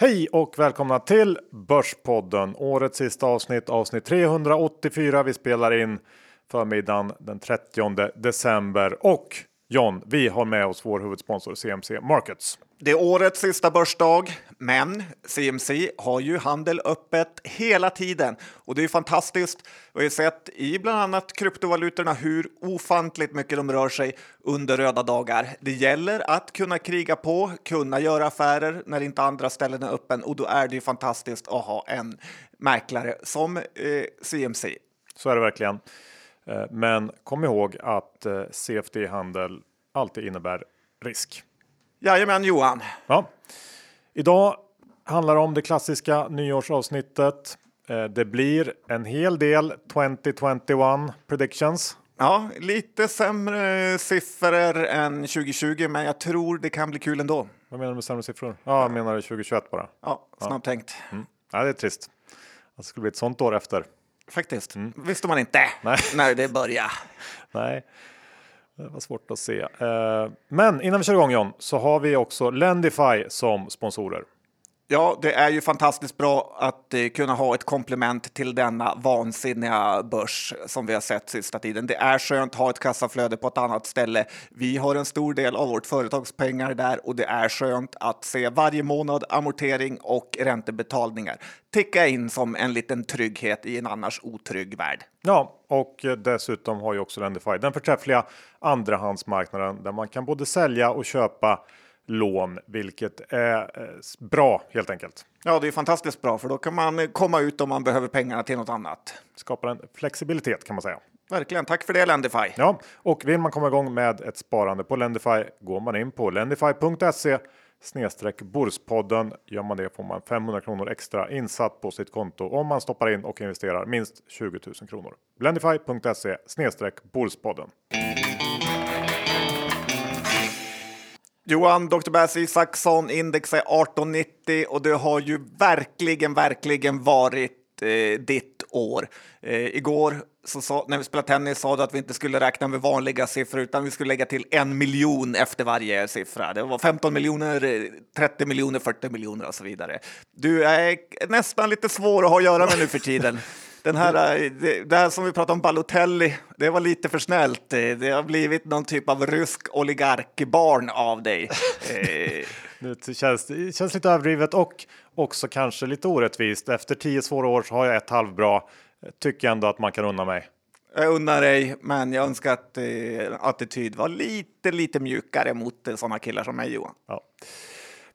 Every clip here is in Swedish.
Hej och välkomna till Börspodden. Årets sista avsnitt, avsnitt 384. Vi spelar in förmiddagen den 30 december. Och John, vi har med oss vår huvudsponsor CMC Markets. Det är årets sista börsdag, men CMC har ju handel öppet hela tiden och det är fantastiskt. Vi har sett i bland annat kryptovalutorna hur ofantligt mycket de rör sig under röda dagar. Det gäller att kunna kriga på, kunna göra affärer när inte andra ställen är öppen och då är det ju fantastiskt att ha en mäklare som eh, CMC. Så är det verkligen. Eh, men kom ihåg att eh, CFD-handel alltid innebär risk. Jajamän Johan. Ja. Idag handlar det om det klassiska nyårsavsnittet. Eh, det blir en hel del 2021 predictions. Ja, lite sämre siffror än 2020, men jag tror det kan bli kul ändå. Vad menar du med sämre siffror? Ja, jag menar 2021 bara. Ja, snabbt ja. tänkt. Mm. Ja, det är trist. Det skulle bli ett sånt år efter. Faktiskt. Mm. visste man inte Nej. när det började. Nej. Eh, Det var svårt att se. Eh, men innan vi kör igång John så har vi också Lendify som sponsorer. Ja, det är ju fantastiskt bra att eh, kunna ha ett komplement till denna vansinniga börs som vi har sett sista tiden. Det är skönt att ha ett kassaflöde på ett annat ställe. Vi har en stor del av vårt företags pengar där och det är skönt att se varje månad amortering och räntebetalningar ticka in som en liten trygghet i en annars otrygg värld. Ja, och dessutom har ju också Lendify den förträffliga andrahandsmarknaden där man kan både sälja och köpa lån, vilket är eh, bra helt enkelt. Ja, det är fantastiskt bra för då kan man komma ut om man behöver pengarna till något annat. Skapar en flexibilitet kan man säga. Verkligen, tack för det Lendify. Ja, och vill man komma igång med ett sparande på Lendify går man in på lendify.se snedstreck Borspodden. Gör man det får man 500 kronor extra insatt på sitt konto om man stoppar in och investerar minst 20 000 kronor. Lendify.se snedstreck Borspodden. Johan, Dr. Bass Isaksson, index är 1890 och det har ju verkligen, verkligen varit eh, ditt år. Eh, igår så sa, när vi spelade tennis sa du att vi inte skulle räkna med vanliga siffror utan vi skulle lägga till en miljon efter varje siffra. Det var 15 miljoner, eh, 30 miljoner, 40 miljoner och så vidare. Du är nästan lite svår att ha att göra med nu för tiden. Den här, eh, det, här som vi pratade om Balotelli, det var lite för snällt. Det har blivit någon typ av rysk oligarkbarn av dig. Eh, det känns, det känns lite överdrivet och också kanske lite orättvist. Efter tio svåra år så har jag ett halvbra. Tycker ändå att man kan unna mig. Jag unnar dig, men jag önskar att eh, attityd var lite, lite mjukare mot eh, sådana killar som mig Johan. Ja.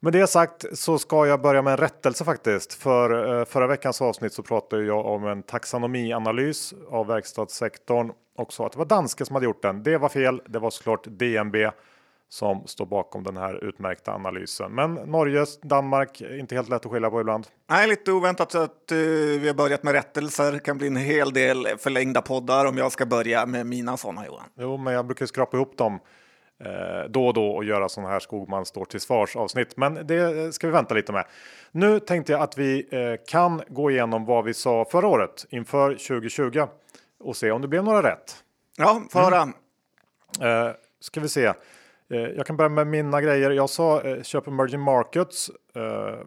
Med det sagt så ska jag börja med en rättelse faktiskt. För eh, förra veckans avsnitt så pratade jag om en taxonomianalys av verkstadssektorn och sa att det var danska som hade gjort den. Det var fel. Det var såklart DNB som står bakom den här utmärkta analysen. Men Norge, Danmark, inte helt lätt att skilja på ibland. Nej, lite oväntat att uh, vi har börjat med rättelser. Det kan bli en hel del förlängda poddar om jag ska börja med mina sådana Johan. Jo, men jag brukar skrapa ihop dem eh, då och då och göra sådana här Skogman står till svars avsnitt. Men det ska vi vänta lite med. Nu tänkte jag att vi eh, kan gå igenom vad vi sa förra året inför 2020 och se om det blev några rätt. Ja, föra. Mm. Eh, ska vi se. Eh, jag kan börja med mina grejer. Jag sa eh, köp emerging markets. Eh,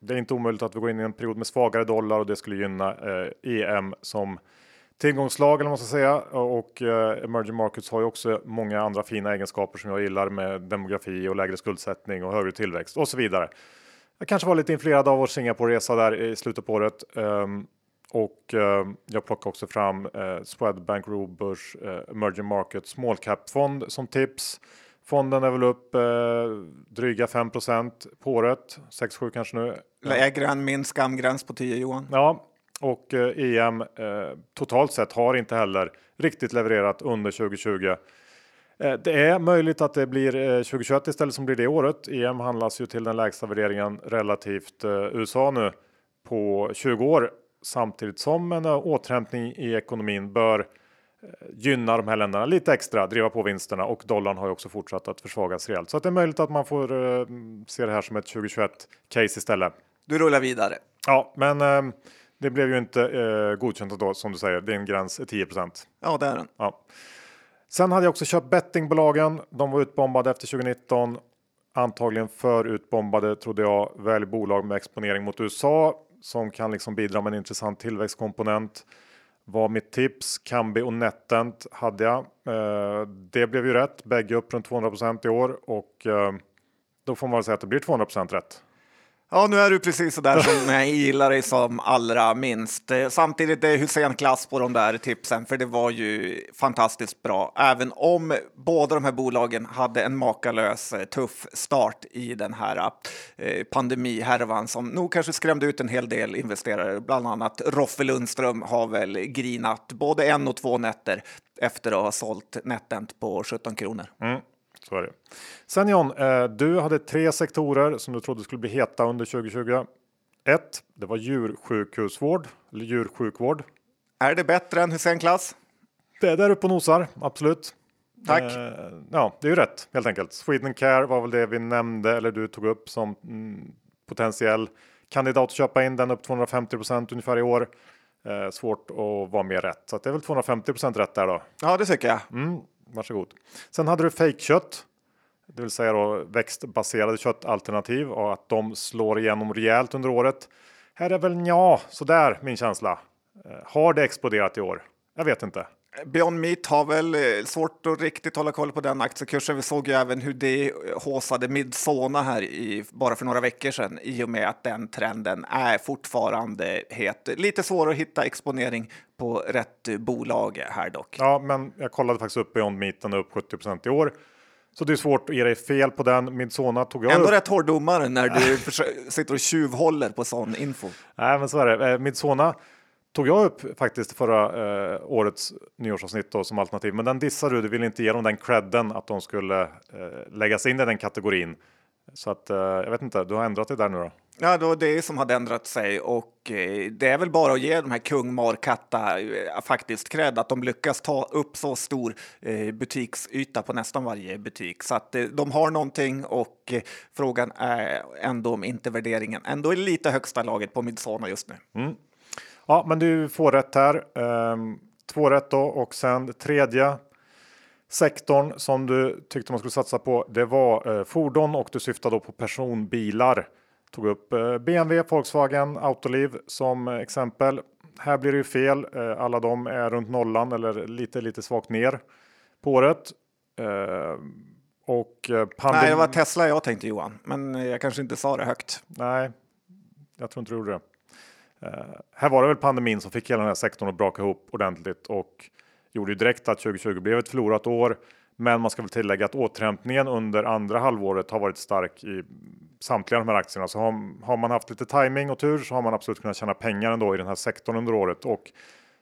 det är inte omöjligt att vi går in i en period med svagare dollar och det skulle gynna EM som tillgångslag eller vad man ska säga. Och emerging markets har ju också många andra fina egenskaper som jag gillar med demografi och lägre skuldsättning och högre tillväxt och så vidare. Jag kanske var lite influerad av vår Singapore-resa där i slutet på året. Ehm, och jag plockar också fram Swedbank Roburs Emerging Market Small Cap Fond som tips. Fonden är väl upp eh, dryga 5 på året, 6-7 kanske nu. Lägre än min skamgräns på 10 Johan. Ja, och eh, EM eh, totalt sett har inte heller riktigt levererat under 2020. Eh, det är möjligt att det blir 2021 eh, istället som blir det året. EM handlas ju till den lägsta värderingen relativt USA nu på 20 år samtidigt som en återhämtning i ekonomin bör gynna de här länderna lite extra, driva på vinsterna och dollarn har ju också fortsatt att försvagas rejält. Så att det är möjligt att man får se det här som ett 2021 case istället. Du rullar vidare. Ja, men det blev ju inte uh, godkänt då som du säger. Din gräns är 10% Ja, det är den. Ja. Sen hade jag också köpt bettingbolagen. De var utbombade efter 2019. antagligen för utbombade trodde jag. Välj bolag med exponering mot USA som kan liksom bidra med en intressant tillväxtkomponent. Var mitt tips. Kambi och Netent hade jag. Eh, det blev ju rätt. Bägge upp runt 200% i år och eh, då får man väl säga att det blir 200% rätt. Ja, nu är du precis så där som jag gillar dig som allra minst. Eh, samtidigt, samtidigt är Hussein klass på de där tipsen, för det var ju fantastiskt bra. Även om båda de här bolagen hade en makalös eh, tuff start i den här eh, pandemihärvan som nog kanske skrämde ut en hel del investerare. Bland annat Roffe Lundström har väl grinat både en och två nätter efter att ha sålt Netent på 17 kronor. Mm. Så är det. Sen John, eh, du hade tre sektorer som du trodde skulle bli heta under 2020. Ett, det var djursjukhusvård eller djursjukvård. Är det bättre än Hussein Klass? Det är där uppe och nosar, absolut. Tack. Eh, ja, det är ju rätt helt enkelt. Sweden Care var väl det vi nämnde eller du tog upp som mm, potentiell kandidat att köpa in den upp 250% ungefär i år. Eh, svårt att vara mer rätt, så det är väl 250% rätt där då. Ja, det tycker jag. Mm, varsågod. Sen hade du fejkkött, det vill säga då växtbaserade köttalternativ och att de slår igenom rejält under året. Här är väl ja, sådär min känsla. Eh, har det exploderat i år? Jag vet inte. Beyond Meat har väl eh, svårt att riktigt hålla koll på den aktiekursen. Vi såg ju även hur det håsade Midsona här i, bara för några veckor sedan i och med att den trenden är fortfarande het. Lite svårare att hitta exponering på rätt bolag här dock. Ja, men jag kollade faktiskt upp Beyond Meat, den är upp 70 i år. Så det är svårt att ge dig fel på den. Midsona tog jag Ändå upp. rätt hård domare när du sitter och tjuvhåller på sån info. Nej, men så är det. Eh, Midsona tog jag upp faktiskt förra eh, årets nyårsavsnitt då, som alternativ. Men den dissade du. Du ville inte ge dem den credden att de skulle eh, läggas in i den kategorin. Så att eh, jag vet inte, du har ändrat dig där nu då? Ja, det var det som hade ändrat sig och eh, det är väl bara att ge de här kung Markatta eh, faktiskt cred att de lyckas ta upp så stor eh, butiksyta på nästan varje butik så att de har någonting och frågan är ändå om inte värderingen ändå är lite högsta laget på Midsona just nu. Mm. Ja, men du får rätt här. Ehm, två rätt då och sen tredje sektorn som du tyckte man skulle satsa på. Det var eh, fordon och du syftade då på personbilar. Tog upp eh, BMW, Volkswagen, Autoliv som exempel. Här blir det ju fel. Eh, alla de är runt nollan eller lite, lite svagt ner på året. Ehm, och eh, Nej, det var Tesla jag tänkte Johan, men jag kanske inte sa det högt. Nej, jag tror inte du gjorde det. Eh, här var det väl pandemin som fick hela den här sektorn att braka ihop ordentligt och gjorde ju direkt att 2020 blev ett förlorat år. Men man ska väl tillägga att återhämtningen under andra halvåret har varit stark i samtliga de här aktierna. Så har, har man haft lite timing och tur så har man absolut kunnat tjäna pengar ändå i den här sektorn under året. Och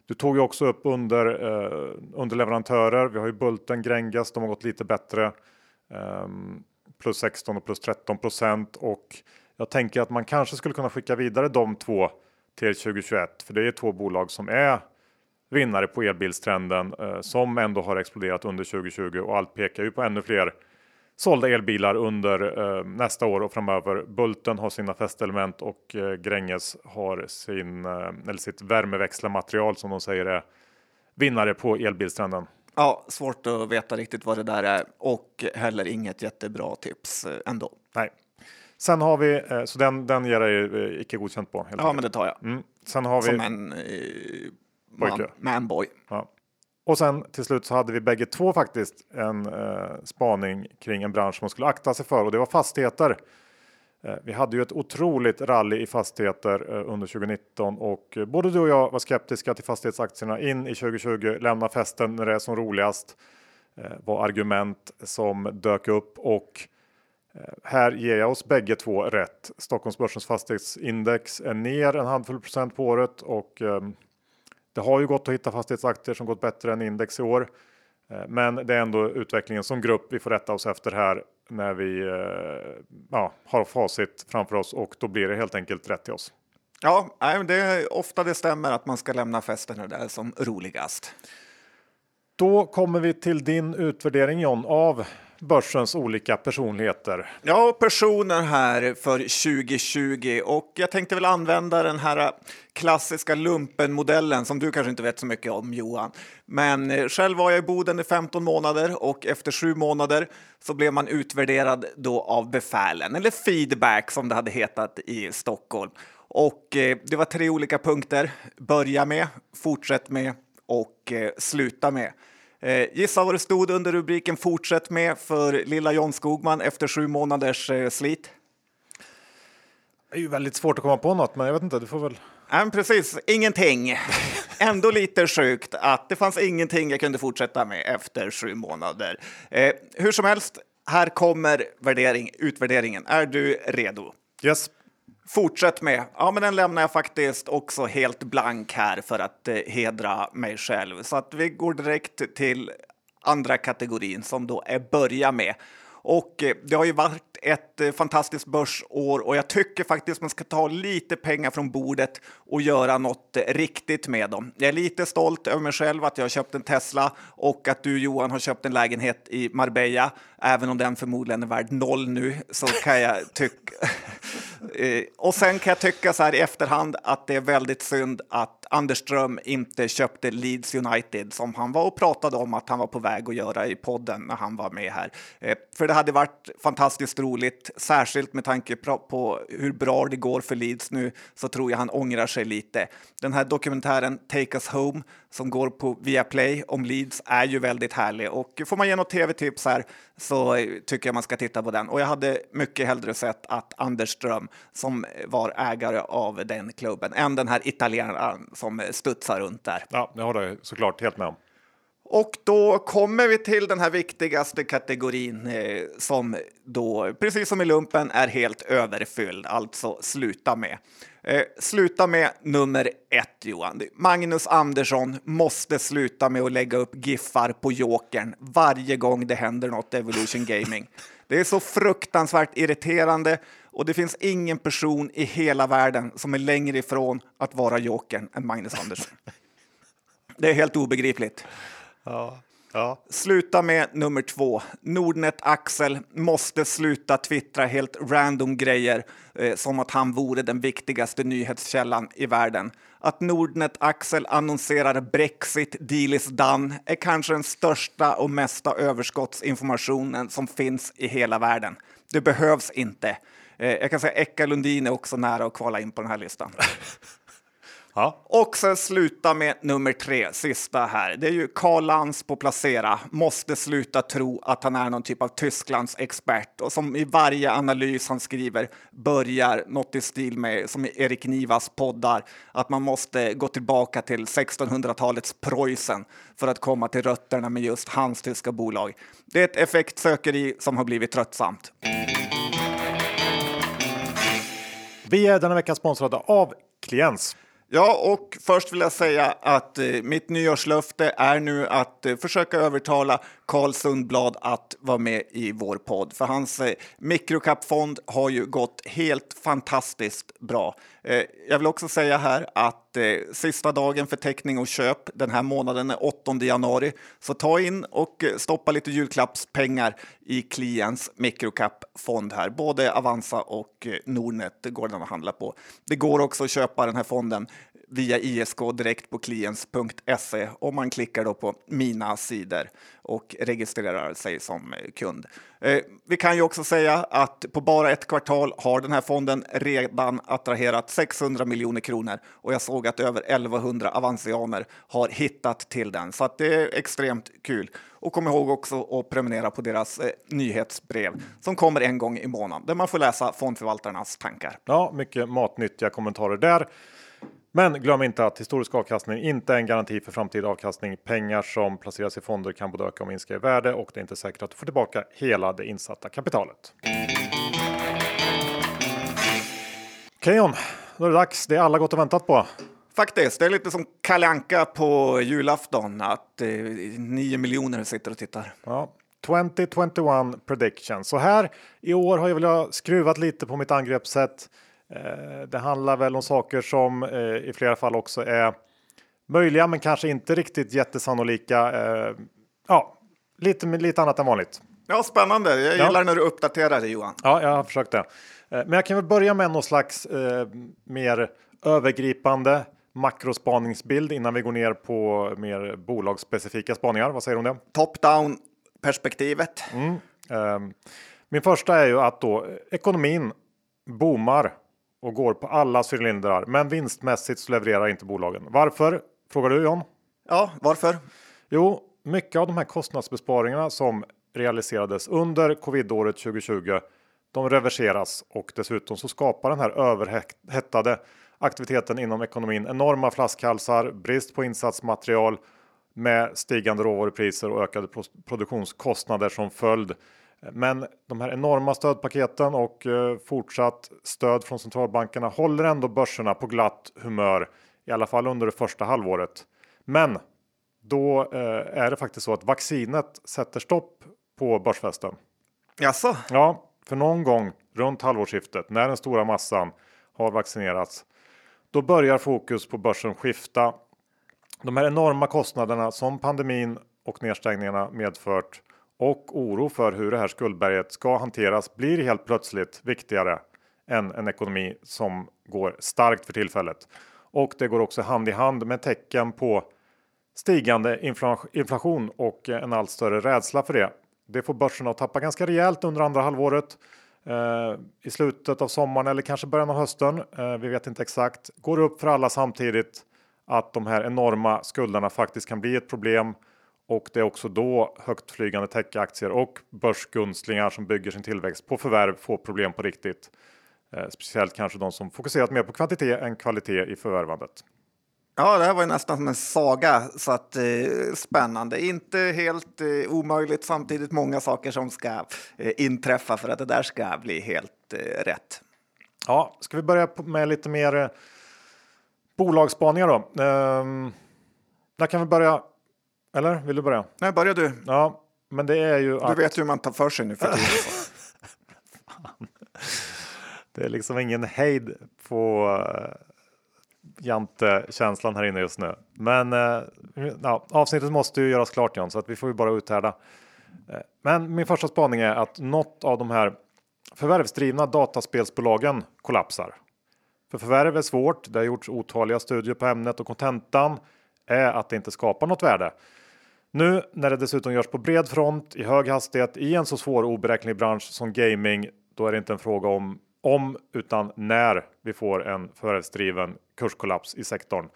du tog ju också upp under eh, underleverantörer. Vi har ju Bulten, Gränges, de har gått lite bättre. Um, plus 16 och plus 13 procent och jag tänker att man kanske skulle kunna skicka vidare de två till 2021. För det är två bolag som är vinnare på elbilstrenden eh, som ändå har exploderat under 2020 och allt pekar ju på ännu fler sålda elbilar under eh, nästa år och framöver. Bulten har sina fästelement och eh, Gränges har sin, eller sitt värmeväxlarmaterial som de säger är vinnare på elbilstrenden. Ja, svårt att veta riktigt vad det där är och heller inget jättebra tips ändå. Nej. Sen har vi, eh, så den, den ger dig eh, icke godkänt på. Helt Ja, men det tar jag. mm. Sen har vi, Som en eh, man, manboy. ja. Och sen till slut så hade vi bägge två faktiskt en eh, spaning kring en bransch som man skulle akta sig för och det var fastigheter. Eh, vi hade ju ett otroligt rally i fastigheter eh, under 2019 och eh, både du och jag var skeptiska till fastighetsaktierna in i 2020. Lämna festen när det är som roligast var argument som dök upp och Här ger jag oss bägge två rätt. Stockholmsbörsens fastighetsindex är ner en handfull procent på året och eh, det har ju gått att hitta fastighetsaktier som gått bättre än index i år. Eh, Men det är ändå utvecklingen som grupp vi får rätta oss efter här när vi eh, ja, har facit framför oss och då blir det helt enkelt rätt till oss. Ja, det är ofta det stämmer att man ska lämna festen när det är som roligast. Då kommer vi till din utvärdering John av börsens olika personligheter. Ja, personer här för 2020 och jag tänkte väl använda den här klassiska lumpenmodellen som du kanske inte vet så mycket om Johan. Men eh, själv var jag i Boden i 15 månader och efter sju månader så blev man utvärderad då av befälen, eller feedback som det hade hetat i Stockholm. Och eh, det var tre olika punkter. Börja med, fortsätt med och eh, sluta med. Eh, gissa vad det stod under rubriken Fortsätt med för lilla John Skogman efter sju månaders eh, slit? Det är ju väldigt svårt att komma på något, men jag vet inte, du får väl... Ja, precis, ingenting. Ändå lite sjukt att det fanns ingenting jag kunde fortsätta med efter sju månader. Eh, hur som helst, här kommer värdering, utvärderingen. Är du redo? Yes. Fortsätt med. Ja, men den lämnar jag faktiskt också helt blank här för att eh, hedra mig själv. Så att vi går direkt till andra kategorin som då är börja med. Och eh, det har ju varit ett eh, fantastiskt börsår och jag tycker faktiskt man ska ta lite pengar från bordet och göra något eh, riktigt med dem. Jag är lite stolt över mig själv att jag har köpt en Tesla och att du Johan har köpt en lägenhet i Marbella. Även om den förmodligen är värd noll nu så kan jag tycka och sen kan jag tycka så här i efterhand att det är väldigt synd att Anders Ström inte köpte Leeds United som han var och pratade om att han var på väg att göra i podden när han var med här. Eh, för det hade varit fantastiskt roligt, särskilt med tanke på hur bra det går för Leeds nu så tror jag han ångrar sig lite. Den här dokumentären Take Us Home som går på Viaplay om Leeds är ju väldigt härlig och får man ge något tv-tips här så tycker jag man ska titta på den. Och jag hade mycket hellre sett att Anders Ström som var ägare av den klubben än den här italienaren som studsar runt där. Ja, det har jag såklart helt med om. Och då kommer vi till den här viktigaste kategorin eh, som då, precis som i lumpen, är helt överfylld, alltså sluta med. Eh, sluta med nummer ett, Johan. Magnus Andersson måste sluta med att lägga upp giffar på jokern varje gång det händer något Evolution Gaming. Det är så fruktansvärt irriterande och det finns ingen person i hela världen som är längre ifrån att vara jokern än Magnus Andersson. Det är helt obegripligt. Ja. Ja. Sluta med nummer två. Nordnet Axel måste sluta twittra helt random grejer eh, som att han vore den viktigaste nyhetskällan i världen. Att Nordnet Axel annonserar Brexit, deal is done, är kanske den största och mesta överskottsinformationen som finns i hela världen. Det behövs inte. Eh, jag kan säga Eka Lundin är också nära att kvala in på den här listan. Ja. Och sen sluta med nummer tre, sista här. Det är ju Karl Lans på Placera. Måste sluta tro att han är någon typ av Tysklands expert och som i varje analys han skriver börjar något i stil med som i Erik Nivas poddar att man måste gå tillbaka till 1600-talets Preussen för att komma till rötterna med just hans tyska bolag. Det är ett effektsökeri som har blivit tröttsamt. Vi är denna vecka sponsrade av Kliens. Ja, och först vill jag säga att eh, mitt nyårslöfte är nu att eh, försöka övertala Carl Sundblad att vara med i vår podd. För hans eh, mikrokapfond har ju gått helt fantastiskt bra. Eh, jag vill också säga här att eh, sista dagen för teckning och köp den här månaden eh, är 8 januari. Så ta in och eh, stoppa lite julklappspengar i Kliens mikrokapfond här. Både Avanza och eh, Nordnet går den att handla på. Det går också att köpa den här fonden via ISK direkt på kliens.se om man klickar då på mina sidor och registrerar sig som eh, kund. Eh, vi kan ju också säga att på bara ett kvartal har den här fonden redan attraherat 600 miljoner kronor och jag såg att över 1100 avansianer har hittat till den så att det är extremt kul. Och kom ihåg också att prenumerera på deras eh, nyhetsbrev som kommer en gång i månaden där man får läsa fondförvaltarnas tankar. Ja, mycket matnyttiga kommentarer där. Men glöm inte att historisk avkastning inte är en garanti för framtida avkastning. Pengar som placeras i fonder kan både öka och minska i värde och det är inte säkert att du får tillbaka hela det insatta kapitalet. Okej John, då är det dags. Det är alla gått och väntat på. Faktiskt, det är lite som Kalle Anka på julafton att eh, nio miljoner sitter och tittar. Ja, 2021 prediction. Så här i år har jag väl skruvat lite på mitt angreppssätt. Eh, det handlar väl om saker som eh, i flera fall också är möjliga, men kanske inte riktigt jättesannolika. Eh, ja, lite, lite annat än vanligt. Ja, spännande. Jag gillar när du uppdaterar det Johan. Ja, jag har försökt det. Men jag kan väl börja med någon slags eh, mer övergripande makrospaningsbild innan vi går ner på mer bolagsspecifika spaningar. Vad säger du om det? Top-down perspektivet. Eh, min första är ju att då ekonomin boomar och går på alla cylindrar, men vinstmässigt så levererar inte bolagen. Varför? Frågar du John? Ja, varför? Jo, mycket av de här kostnadsbesparingarna som realiserades under covidåret 2020. De reverseras och dessutom så skapar den här överhettade aktiviteten inom ekonomin enorma flaskhalsar, brist på insatsmaterial med stigande råvarupriser och ökade pro- produktionskostnader som följd. Men de här enorma stödpaketen och eh, fortsatt stöd från centralbankerna håller ändå börserna på glatt humör, i alla fall under det första halvåret. Men då eh, är det faktiskt så att vaccinet sätter stopp på börsfesten. Jaså? Ja, för någon gång runt halvårsskiftet när den stora massan har vaccinerats. Då börjar fokus på börsen skifta. De här enorma kostnaderna som pandemin och nedstängningarna medfört och oro för hur det här skuldberget ska hanteras blir helt plötsligt viktigare än en ekonomi som går starkt för tillfället. Och det går också hand i hand med tecken på stigande inflation och en allt större rädsla för det. Det får börserna att tappa ganska rejält under andra halvåret. Eh, I slutet av sommaren eller kanske början av hösten. Eh, vi vet inte exakt. Går det upp för alla samtidigt att de här enorma skulderna faktiskt kan bli ett problem. Och det är också då högtflygande techaktier och börsgunstlingar som bygger sin tillväxt på förvärv får problem på riktigt. Eh, speciellt kanske de som fokuserat mer på kvantitet än kvalitet i förvärvandet. Ja, det här var ju nästan som en saga, så att eh, spännande. Inte helt eh, omöjligt, samtidigt många saker som ska eh, inträffa för att det där ska bli helt eh, rätt. Ja, ska vi börja med lite mer eh, bolagsspaningar då? Ehm, där kan vi börja. Eller vill du börja? Nej, börjar du. Ja, men det är ju Du att vet hur man tar för sig nu för tiden. det är liksom ingen hejd på uh, Jante-känslan här inne just nu. Men eh, ja, avsnittet måste ju göras klart John, så att vi får ju bara uthärda. Eh, Men min första spaning är att något av de här förvärvsdrivna dataspelsbolagen kollapsar. För förvärv är svårt. Det har gjorts otaliga studier på ämnet och kontentan är att det inte skapar något värde. Nu när det dessutom görs på bred front i hög hastighet i en så svår och oberäknelig bransch som gaming, då är det inte en fråga om om utan när vi får en förvärvsdriven kurskollaps i sektorn.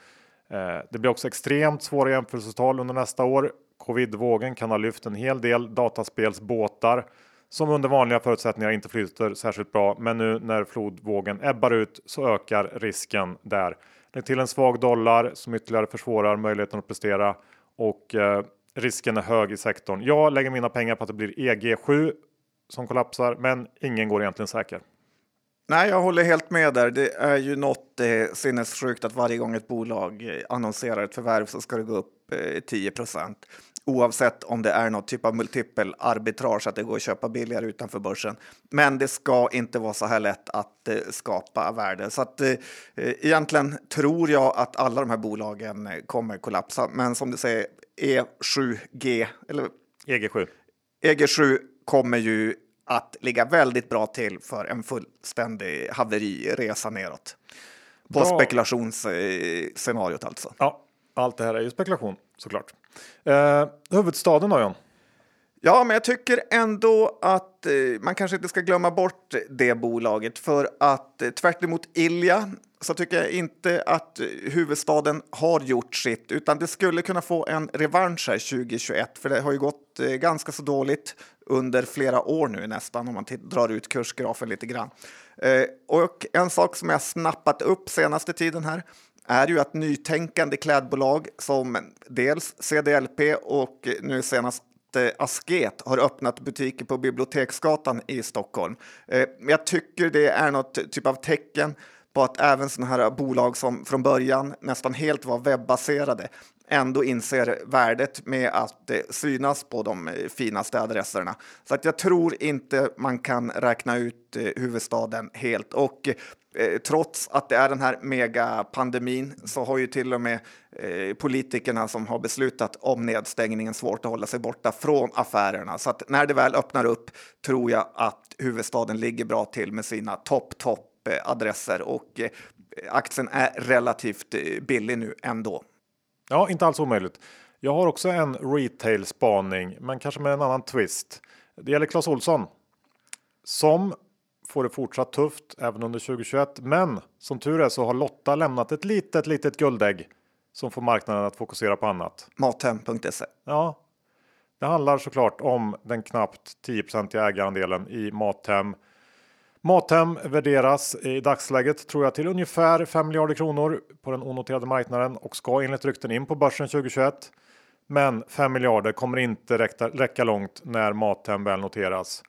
Eh, det blir också extremt svåra jämförelsetal under nästa år. Covidvågen kan ha lyft en hel del dataspelsbåtar som under vanliga förutsättningar inte flyter särskilt bra. Men nu när flodvågen ebbar ut så ökar risken där. Lägg till en svag dollar som ytterligare försvårar möjligheten att prestera och eh, risken är hög i sektorn. Jag lägger mina pengar på att det blir EG7 som kollapsar, men ingen går egentligen säker. Nej, jag håller helt med där. Det är ju något eh, sinnessjukt att varje gång ett bolag eh, annonserar ett förvärv så ska det gå upp eh, 10 procent. Oavsett om det är något typ av multipel arbitrage, att det går att köpa billigare utanför börsen. Men det ska inte vara så här lätt att eh, skapa värde. Så att eh, egentligen tror jag att alla de här bolagen eh, kommer kollapsa. Men som du säger, E7G, eller EG7. EG7 kommer ju att ligga väldigt bra till för en fullständig haveriresa neråt. På Bra. spekulationsscenariot alltså. Ja, allt det här är ju spekulation såklart. Eh, huvudstaden då John? Ja, men jag tycker ändå att eh, man kanske inte ska glömma bort det bolaget för att eh, tvärt emot Ilja så tycker jag inte att eh, huvudstaden har gjort sitt utan det skulle kunna få en revansch här 2021 för det har ju gått eh, ganska så dåligt under flera år nu nästan om man drar ut kursgrafen lite grann. Eh, och en sak som jag snappat upp senaste tiden här är ju att nytänkande klädbolag som dels CDLP och nu senast Eh, Asket har öppnat butiker på Biblioteksgatan i Stockholm. Eh, jag tycker det är något typ av tecken på att även sådana här bolag som från början nästan helt var webbaserade ändå inser värdet med att eh, synas på de finaste adresserna. Så att jag tror inte man kan räkna ut huvudstaden helt. Och Eh, trots att det är den här megapandemin så har ju till och med eh, politikerna som har beslutat om nedstängningen svårt att hålla sig borta från affärerna. Så att när det väl öppnar upp tror jag att huvudstaden ligger bra till med sina topp, topp eh, adresser och aktien är relativt billig nu ändå. Ja, inte alls omöjligt. Jag har också en retail spaning, men kanske med en annan twist. Det gäller Clas Olsson som får det fortsatt tufft även under 2021. Men som tur är så har Lotta lämnat ett litet, litet guldägg som får marknaden att fokusera på annat. Mathem.se. Ja, det handlar såklart om den knappt 10 i ägarandelen i Mathem. Mathem värderas i dagsläget tror jag till ungefär 5 miljarder kronor på den onoterade marknaden och ska enligt rykten in på börsen 2021. Men 5 miljarder kommer inte räcka, räcka långt när Mathem väl noteras.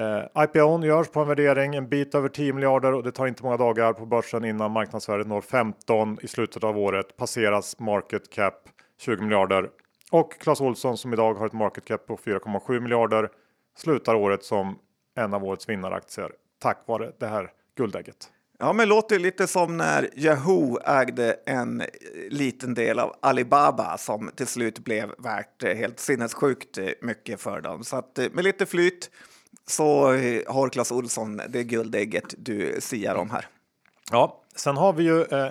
Eh, IPOn görs på en värdering en bit över 10 miljarder och det tar inte många dagar på börsen innan marknadsvärdet når 15 i slutet av året passeras market cap 20 miljarder och Clas Olsson som idag har ett market cap på 4,7 miljarder slutar året som en av årets vinnaraktier tack vare det här guldägget. Ja, men låter lite som när Yahoo ägde en eh, liten del av Alibaba som till slut blev värt eh, helt sinnessjukt eh, mycket för dem. Så att med lite flyt så eh, har Clas Olsson det guldägget du siar om här. Ja, sen har vi ju eh,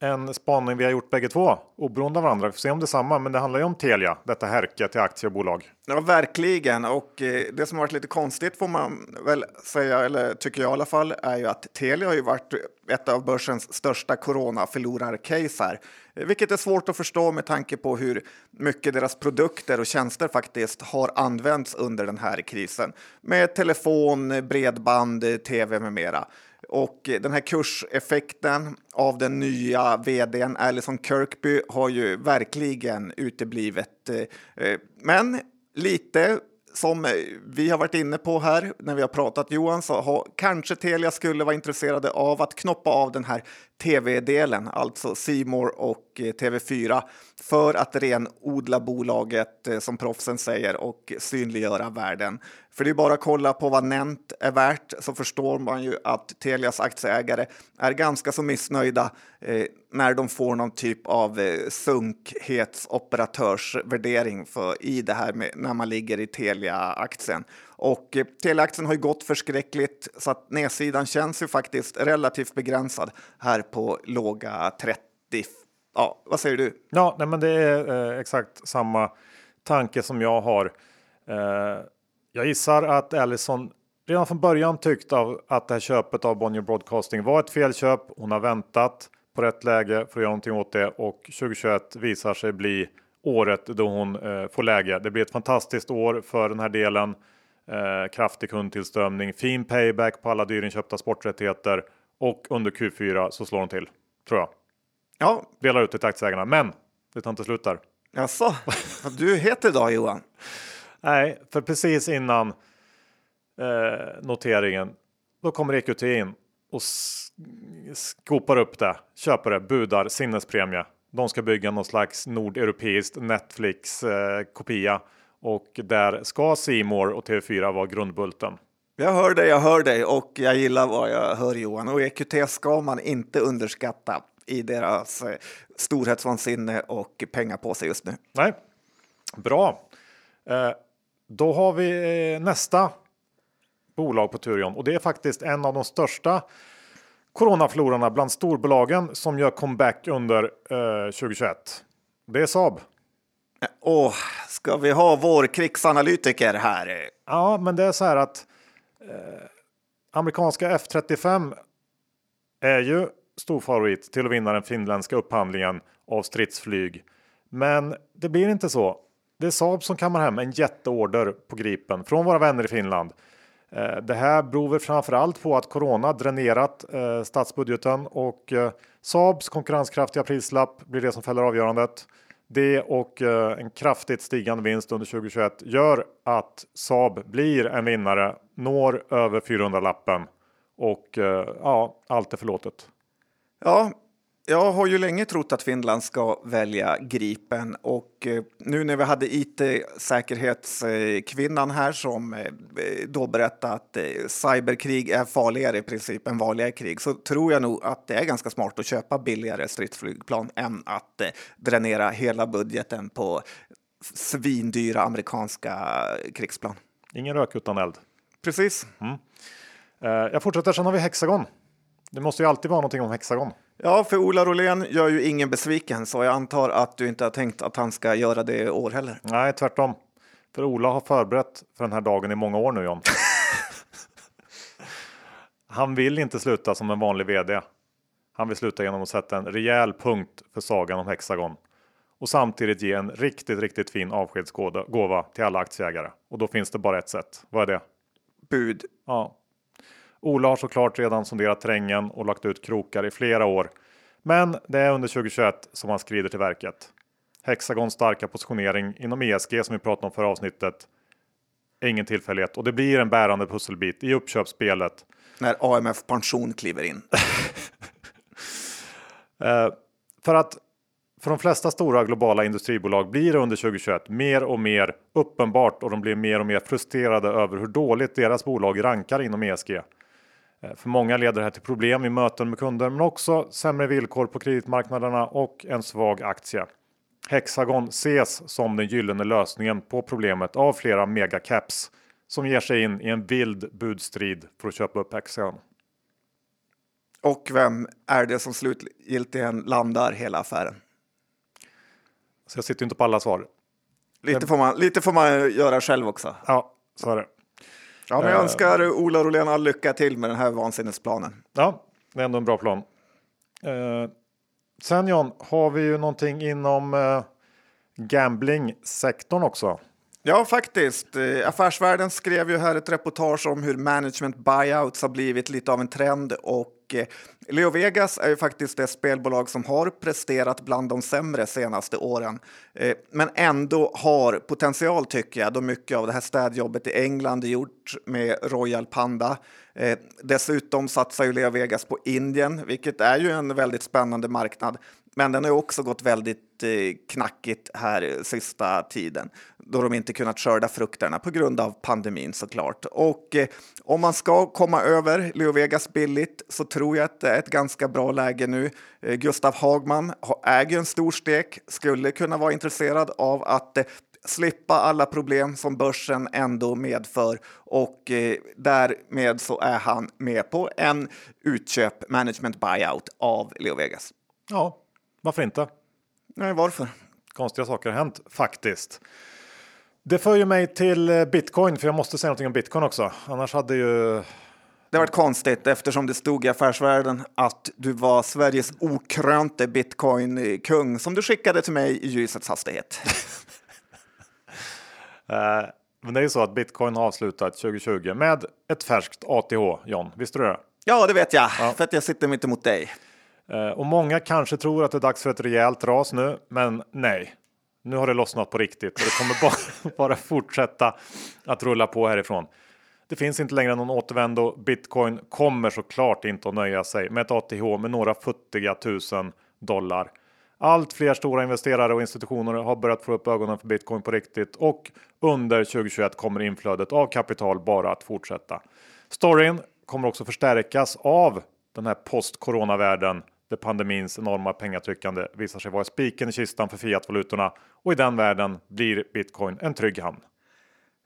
en spaning vi har gjort bägge två oberoende av varandra. Vi får se om det är samma, men det handlar ju om Telia, detta härke till aktiebolag. Ja, verkligen. Och eh, det som har varit lite konstigt får man väl säga, eller tycker jag i alla fall, är ju att Telia har ju varit ett av börsens största coronaförlorar-case här, eh, vilket är svårt att förstå med tanke på hur mycket deras produkter och tjänster faktiskt har använts under den här krisen med telefon, bredband, eh, tv med mera. Och eh, den här kurseffekten av den nya vdn Alison Kirkby har ju verkligen uteblivit. Eh, eh, men lite som vi har varit inne på här när vi har pratat Johan så har, kanske Telia skulle vara intresserade av att knoppa av den här tv-delen, alltså Simor och eh, TV4 för att renodla bolaget eh, som proffsen säger och synliggöra värden. För det är bara att kolla på vad Nent är värt så förstår man ju att Telias aktieägare är ganska så missnöjda eh, när de får någon typ av eh, sunkhetsoperatörsvärdering för, i det här med när man ligger i Telia-aktien. Och eh, teleaktien har ju gått förskräckligt så att nedsidan känns ju faktiskt relativt begränsad här på låga 30 Ja, vad säger du? Ja, nej, men det är eh, exakt samma tanke som jag har. Eh, jag gissar att Allison redan från början tyckte av att det här köpet av Bonnier Broadcasting var ett felköp. Hon har väntat på rätt läge för att göra någonting åt det och 2021 visar sig bli året då hon eh, får läge. Det blir ett fantastiskt år för den här delen. Eh, kraftig kundtillströmning, fin payback på alla dyrinköpta sporträttigheter och under Q4 så slår hon till, tror jag. Ja. Delar ut till aktieägarna, men det tar inte slut där. Jaså, du heter idag Johan? Nej, för precis innan eh, noteringen, då kommer EQT in och skopar upp det, köper det, budar sinnespremie. De ska bygga någon slags nordeuropeiskt Netflix eh, kopia och där ska Simor och TV4 vara grundbulten. Jag hör dig, jag hör dig och jag gillar vad jag hör Johan och EQT ska man inte underskatta i deras eh, storhetsvansinne och pengar på sig just nu. Nej, bra. Eh, då har vi eh, nästa bolag på Turion och det är faktiskt en av de största coronaflororna bland storbolagen som gör comeback under eh, 2021. Det är Saab. Åh, ska vi ha vår krigsanalytiker här? Ja, men det är så här att eh, amerikanska F35 är ju stor favorit till att vinna den finländska upphandlingen av stridsflyg. Men det blir inte så. Det är Saab som kammar hem en jätteorder på Gripen från våra vänner i Finland. Eh, det här beror väl framförallt på att corona dränerat eh, statsbudgeten och eh, Saabs konkurrenskraftiga prislapp blir det som fäller avgörandet. Det och eh, en kraftigt stigande vinst under 2021 gör att Saab blir en vinnare, når över 400 lappen och eh, ja, allt är förlåtet. Ja, jag har ju länge trott att Finland ska välja Gripen och eh, nu när vi hade IT-säkerhetskvinnan här som eh, då berättade att eh, cyberkrig är farligare i princip än vanliga krig så tror jag nog att det är ganska smart att köpa billigare stridsflygplan än att dränera hela budgeten på svindyra amerikanska krigsplan. Ingen rök utan eld. Precis. Mm. Jag fortsätter, sen har vi Hexagon. Det måste ju alltid vara någonting om Hexagon. Ja, för Ola Rolén gör ju ingen besviken, så jag antar att du inte har tänkt att han ska göra det i år heller. Nej, tvärtom. För Ola har förberett för den här dagen i många år nu, John. han vill inte sluta som en vanlig vd. Han vill sluta genom att sätta en rejäl punkt för sagan om Hexagon och samtidigt ge en riktigt, riktigt fin avskedsgåva till alla aktieägare. Och då finns det bara ett sätt. Vad är det? Bud. Ja, Ola har såklart redan sonderat terrängen och lagt ut krokar i flera år. Men det är under 2021 som han skrider till verket. Hexagons starka positionering inom ESG som vi pratade om förra avsnittet är ingen tillfällighet och det blir en bärande pusselbit i uppköpsspelet. När AMF Pension kliver in. eh, för att för de flesta stora globala industribolag blir det under 2021 mer och mer uppenbart och de blir mer och mer frustrerade över hur dåligt deras bolag rankar inom ESG. Eh, för många leder det här till problem i möten med kunder men också sämre villkor på kreditmarknaderna och en svag aktie. Hexagon ses som den gyllene lösningen på problemet av flera megacaps som ger sig in i en vild budstrid för att köpa upp Hexagon. Och vem är det som slutgiltigen landar hela affären? Så jag sitter inte på alla svar. Lite får man, lite får man göra själv också. Ja, så är det. Ja, men jag önskar Ola Rolén all lycka till med den här vansinnesplanen. Ja, det är ändå en bra plan. Eh, sen John, har vi ju någonting inom eh, gamblingsektorn också. Ja, faktiskt. Eh, Affärsvärlden skrev ju här ett reportage om hur management buyouts har blivit lite av en trend och eh, Leo Vegas är ju faktiskt det spelbolag som har presterat bland de sämre senaste åren. Eh, men ändå har potential tycker jag, då mycket av det här städjobbet i England är gjort med Royal Panda. Eh, dessutom satsar ju Leo Vegas på Indien, vilket är ju en väldigt spännande marknad. Men den har också gått väldigt eh, knackigt här sista tiden då de inte kunnat skörda frukterna på grund av pandemin såklart. Och eh, om man ska komma över Leo Vegas billigt så tror jag att det är ett ganska bra läge nu. Eh, Gustav Hagman äger en stor stek, skulle kunna vara intresserad av att eh, slippa alla problem som börsen ändå medför och eh, därmed så är han med på en utköp management buyout av Leo Vegas. Ja, varför inte? Nej, varför? Konstiga saker har hänt faktiskt. Det för ju mig till eh, bitcoin, för jag måste säga någonting om bitcoin också. Annars hade ju... Det varit konstigt eftersom det stod i Affärsvärlden att du var Sveriges okrönte bitcoin-kung som du skickade till mig i ljusets hastighet. Eh, men det är ju så att bitcoin har avslutat 2020 med ett färskt ATH, John. Visste du det? Ja, det vet jag, ja. för att jag sitter mitt emot dig. Eh, och många kanske tror att det är dags för ett rejält ras nu, men nej. Nu har det lossnat på riktigt och det kommer bara, bara fortsätta att rulla på härifrån. Det finns inte längre någon återvändo. Bitcoin kommer såklart inte att nöja sig med ett ATH med några futtiga tusen dollar. Allt fler stora investerare och institutioner har börjat få upp ögonen för bitcoin på riktigt och under 2021 kommer inflödet av kapital bara att fortsätta. Storyn kommer också förstärkas av den här post-corona-världen där pandemins enorma pengatryckande visar sig vara spiken i kistan för fiatvalutorna och i den världen blir bitcoin en trygg hamn.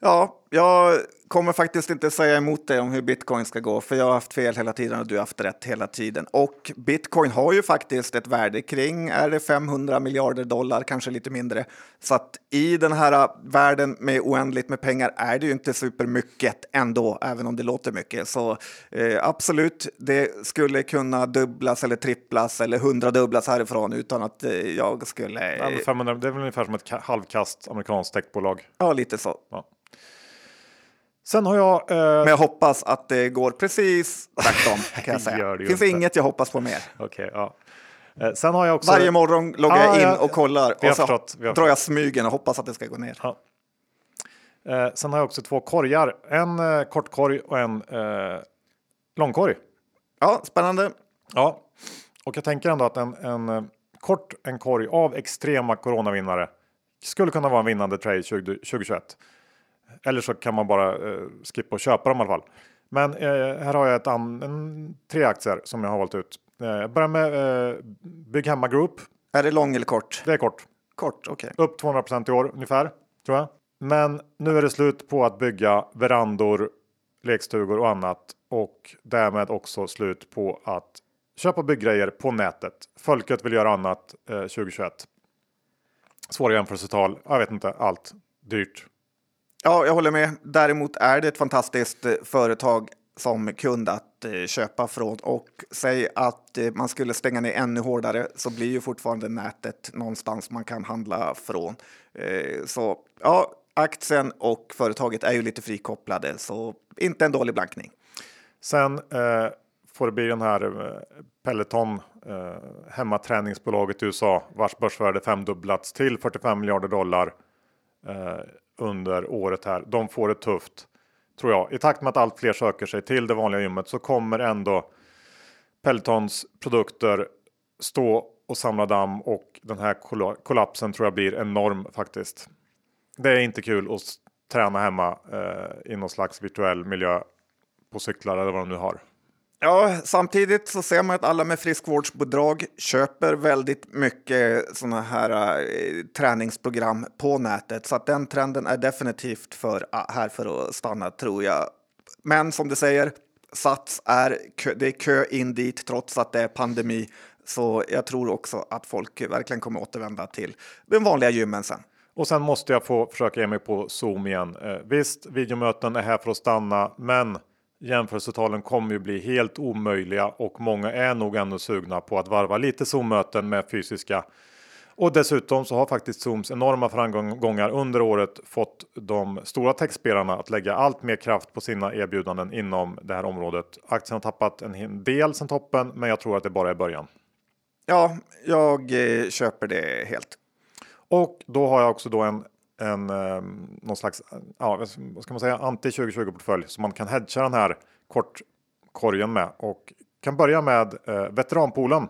Ja, jag kommer faktiskt inte säga emot dig om hur bitcoin ska gå, för jag har haft fel hela tiden och du har haft rätt hela tiden. Och bitcoin har ju faktiskt ett värde kring, är det 500 miljarder dollar, kanske lite mindre. Så att i den här världen med oändligt med pengar är det ju inte supermycket ändå, även om det låter mycket. Så eh, absolut, det skulle kunna dubblas eller tripplas eller hundradubblas härifrån utan att eh, jag skulle... Ja, 500, det är väl ungefär som ett halvkast amerikanskt techbolag. Ja, lite så. Ja. Sen har jag... Eh... Men jag hoppas att det går precis tvärtom. Kan jag säga. det finns inte. inget jag hoppas på mer. Okay, ja. Eh, sen har jag också... Varje morgon loggar ah, jag in och kollar och så förstått, drar jag smygen och hoppas att det ska gå ner. Ja. Eh, sen har jag också två korgar. En eh, kortkorg och en eh, långkorg. Ja, spännande. Ja, Och jag tänker ändå att en, en eh, kort en korg av extrema coronavinnare skulle kunna vara en vinnande trade 20, 2021. Eller så kan man bara eh, skippa och köpa dem i alla fall. Men eh, här har jag ett an, en, tre aktier som jag har valt ut. Eh, jag börjar med eh, Bygg Hemma Group. Är det lång eller kort? Det är kort. Kort, okej. Upp 200% i år ungefär, tror jag. Men nu är det slut på att bygga verandor, lekstugor och annat och därmed också slut på att köpa bygggrejer på nätet. Folket vill göra annat eh, 2021. Svåra jämförelsetal. Jag vet inte allt dyrt. Ja, jag håller med. Däremot är det ett fantastiskt eh, företag som kund att eh, köpa från och säg att eh, man skulle stänga ner ännu hårdare så blir ju fortfarande nätet någonstans man kan handla från. Så ja, aktien och företaget är ju lite frikopplade så inte en dålig blankning. Sen eh, får det bli den här Peloton, eh, hemmaträningsbolaget i USA vars börsvärde femdubblats till 45 miljarder dollar eh, under året här. De får det tufft tror jag. I takt med att allt fler söker sig till det vanliga gymmet så kommer ändå Pelotons produkter stå och samla damm och den här kollapsen tror jag blir enorm faktiskt. Det är inte kul att träna hemma eh, i någon slags virtuell miljö på cyklar eller vad de nu har. Ja, samtidigt så ser man att alla med friskvårdsbidrag köper väldigt mycket sådana här äh, träningsprogram på nätet. Så att den trenden är definitivt för, äh, här för att stanna tror jag. Men som du säger, Sats är, kö, det är kö in dit trots att det är pandemi. Så jag tror också att folk verkligen kommer återvända till den vanliga gymmen sen. Och sen måste jag få försöka ge mig på Zoom igen. Eh, visst, videomöten är här för att stanna, men Jämförelsetalen kommer ju bli helt omöjliga och många är nog ännu sugna på att varva lite Zoom-möten med fysiska. Och dessutom så har faktiskt Zooms enorma framgångar under året fått de stora techspelarna att lägga allt mer kraft på sina erbjudanden inom det här området. Aktien har tappat en del sedan toppen, men jag tror att det bara är början. Ja, jag eh, köper det helt. Och då har jag också då en en eh, någon slags ja, vad ska man säga, anti 2020 portfölj som man kan hedga den här kortkorgen med och kan börja med eh, veteranpoolen.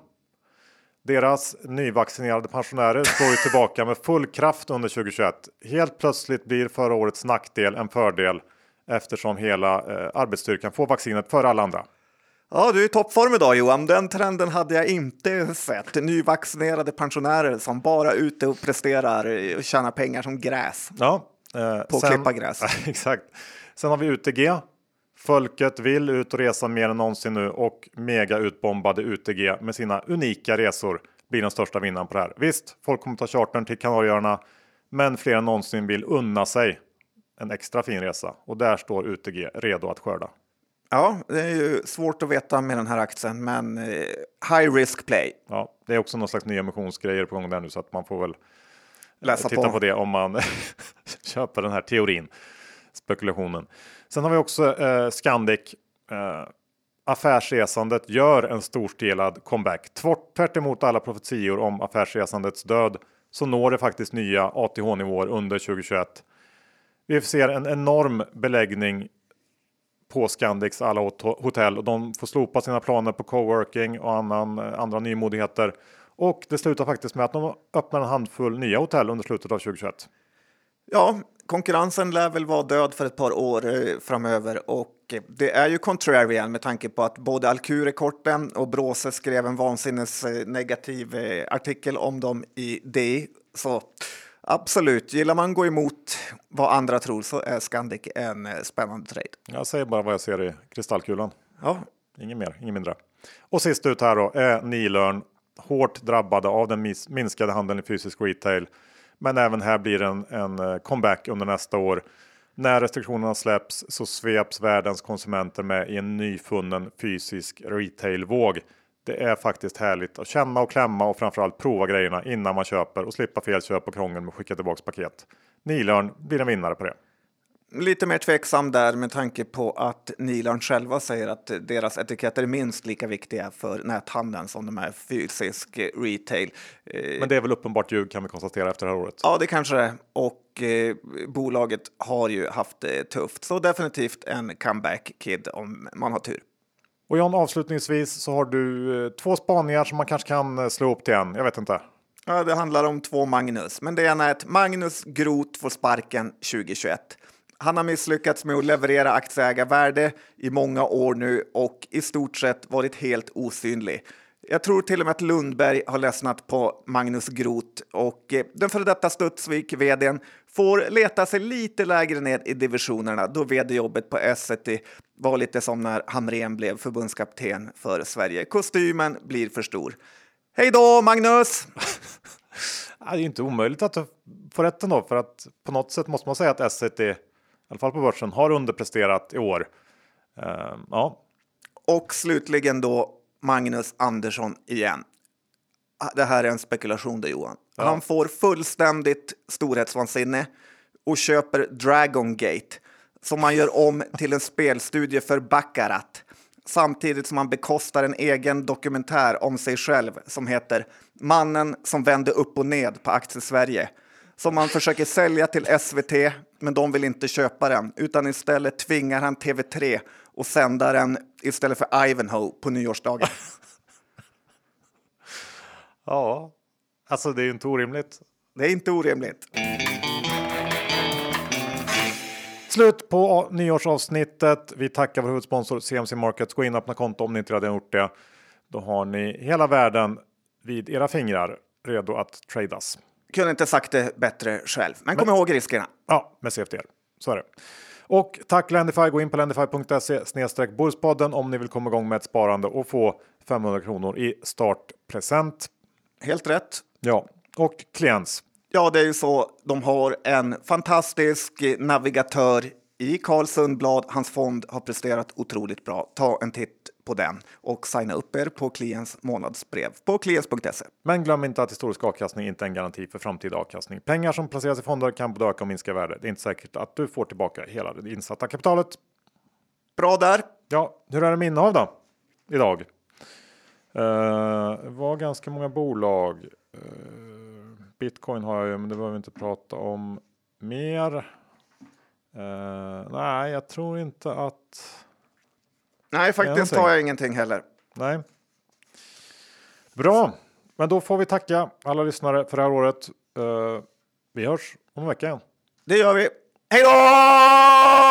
Deras nyvaccinerade pensionärer står ju tillbaka med full kraft under 2021. Helt plötsligt blir förra årets nackdel en fördel eftersom hela eh, arbetsstyrkan får vaccinet för alla andra. Ja, du är i toppform idag Johan. Den trenden hade jag inte sett. Nyvaccinerade pensionärer som bara är ute och presterar och tjänar pengar som gräs. Ja, eh, på att klippa gräs. exakt. Sen har vi UTG. Folket vill ut och resa mer än någonsin nu och mega utbombade UTG med sina unika resor blir den största vinnaren på det här. Visst, folk kommer ta chartern till Kanarieöarna, men fler än någonsin vill unna sig en extra fin resa och där står UTG redo att skörda. Ja, det är ju svårt att veta med den här aktien, men eh, high risk play. Ja, det är också någon slags nya emissionsgrejer på gång där nu så att man får väl eh, Läsa titta på. på det om man köper den här teorin, spekulationen. Sen har vi också eh, Scandic. Eh, affärsresandet gör en storstelad comeback. Tvärt emot alla profetior om affärsresandets död så når det faktiskt nya ATH-nivåer under 2021. Vi ser en enorm beläggning på Scandics alla hotell och de får slopa sina planer på coworking och annan, eh, andra nymodigheter. Och det slutar faktiskt med att de öppnar en handfull nya hotell under slutet av 2021. Ja, konkurrensen lär väl vara död för ett par år eh, framöver och eh, det är ju contrarian med tanke på att både Alcure-korten och Bråse skrev en vansinnes negativ artikel om dem i D. Så Absolut, gillar man gå emot vad andra tror så är Scandic en eh, spännande trade. Jag säger bara vad jag ser i kristallkulan. Ja. Inget mer, inget mindre. Och sist ut här då är Nilörn hårt drabbade av den minskade handeln i fysisk retail. Men även här blir en, en eh, comeback under nästa år. När restriktionerna släpps så sveps världens konsumenter med i en nyfunnen fysisk retailvåg. Det är faktiskt härligt att känna och klämma och framförallt prova grejerna innan man köper och slippa felköp och krångel med att skicka tillbaks paket. Nilörn blir en vinnare på det. Lite mer tveksam där med tanke på att Nilörn själva säger att deras etiketter är minst lika viktiga för näthandeln som de är fysisk retail. Men det är väl uppenbart ljug kan vi konstatera efter det här året. Ja, det kanske det är. Och eh, bolaget har ju haft det tufft, så definitivt en comeback kid om man har tur. Och John, avslutningsvis så har du eh, två spaningar som man kanske kan eh, slå upp till en. Jag vet inte. Ja, det handlar om två Magnus, men det ena är att Magnus Groth får sparken 2021. Han har misslyckats med att leverera aktieägarvärde i många år nu och i stort sett varit helt osynlig. Jag tror till och med att Lundberg har ledsnat på Magnus Groth och eh, den före detta Studsvik, vdn, får leta sig lite lägre ner i divisionerna då vd-jobbet på Essity var lite som när Hamrén blev förbundskapten för Sverige. Kostymen blir för stor. Hej då, Magnus! det är inte omöjligt att få rätt ändå, för att på något sätt måste man säga att Essity, i alla fall på börsen, har underpresterat i år. Uh, ja. Och slutligen då Magnus Andersson igen. Ah, det här är en spekulation det Johan. Ja. Han får fullständigt storhetsvansinne och köper Dragon Gate som man gör om till en spelstudie för Baccarat samtidigt som han bekostar en egen dokumentär om sig själv som heter Mannen som vände upp och ned på Aktiesverige som han försöker sälja till SVT, men de vill inte köpa den utan istället tvingar han TV3 och sända den istället för Ivanhoe på nyårsdagen. ja, alltså det är ju inte orimligt. Det är inte orimligt. Slut på nyårsavsnittet. Vi tackar vår huvudsponsor CMC Markets. Gå in och öppna konto om ni inte redan gjort det. Då har ni hela världen vid era fingrar redo att tradas. Kunde inte sagt det bättre själv, men, men kom ihåg riskerna. Ja, med CFDR. Så är det. Och tack Lendify. Gå in på lendify.se snedstreck Börspodden om ni vill komma igång med ett sparande och få 500 kronor i startpresent. Helt rätt. Ja, och klients. Ja, det är ju så. De har en fantastisk navigatör i Carl Sundblad. Hans fond har presterat otroligt bra. Ta en titt på den och signa upp er på klients månadsbrev på klients.se. Men glöm inte att historisk avkastning inte är en garanti för framtida avkastning. Pengar som placeras i fonder kan både öka och minska värde. Det är inte säkert att du får tillbaka hela det insatta kapitalet. Bra där. Ja, hur är det med innehav då? Idag? Uh, var ganska många bolag. Uh, Bitcoin har jag ju, men det behöver vi inte prata om mer. Uh, nej, jag tror inte att. Nej, faktiskt har jag ingenting heller. Nej. Bra, men då får vi tacka alla lyssnare för det här året. Uh, vi hörs om en vecka igen. Det gör vi. Hej då!